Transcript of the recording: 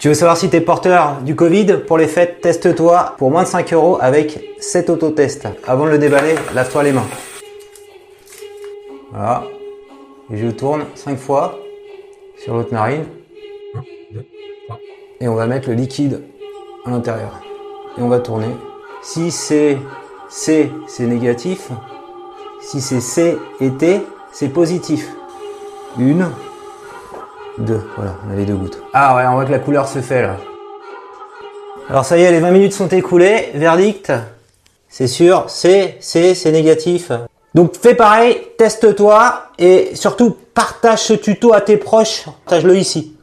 Tu veux savoir si tu es porteur du Covid? Pour les fêtes, teste-toi pour moins de 5 euros avec cet autotest. Avant de le déballer, lave-toi les mains. Voilà. Et je tourne 5 fois sur l'autre narine. Et on va mettre le liquide à l'intérieur. Et on va tourner. Si c'est C, c'est négatif. Si c'est C et T, c'est positif. Une, deux. Voilà, on a les deux gouttes. Ah ouais, on voit que la couleur se fait là. Alors ça y est, les 20 minutes sont écoulées. Verdict, c'est sûr, C, C, c'est négatif. Donc fais pareil, teste-toi et surtout partage ce tuto à tes proches. Partage-le ici.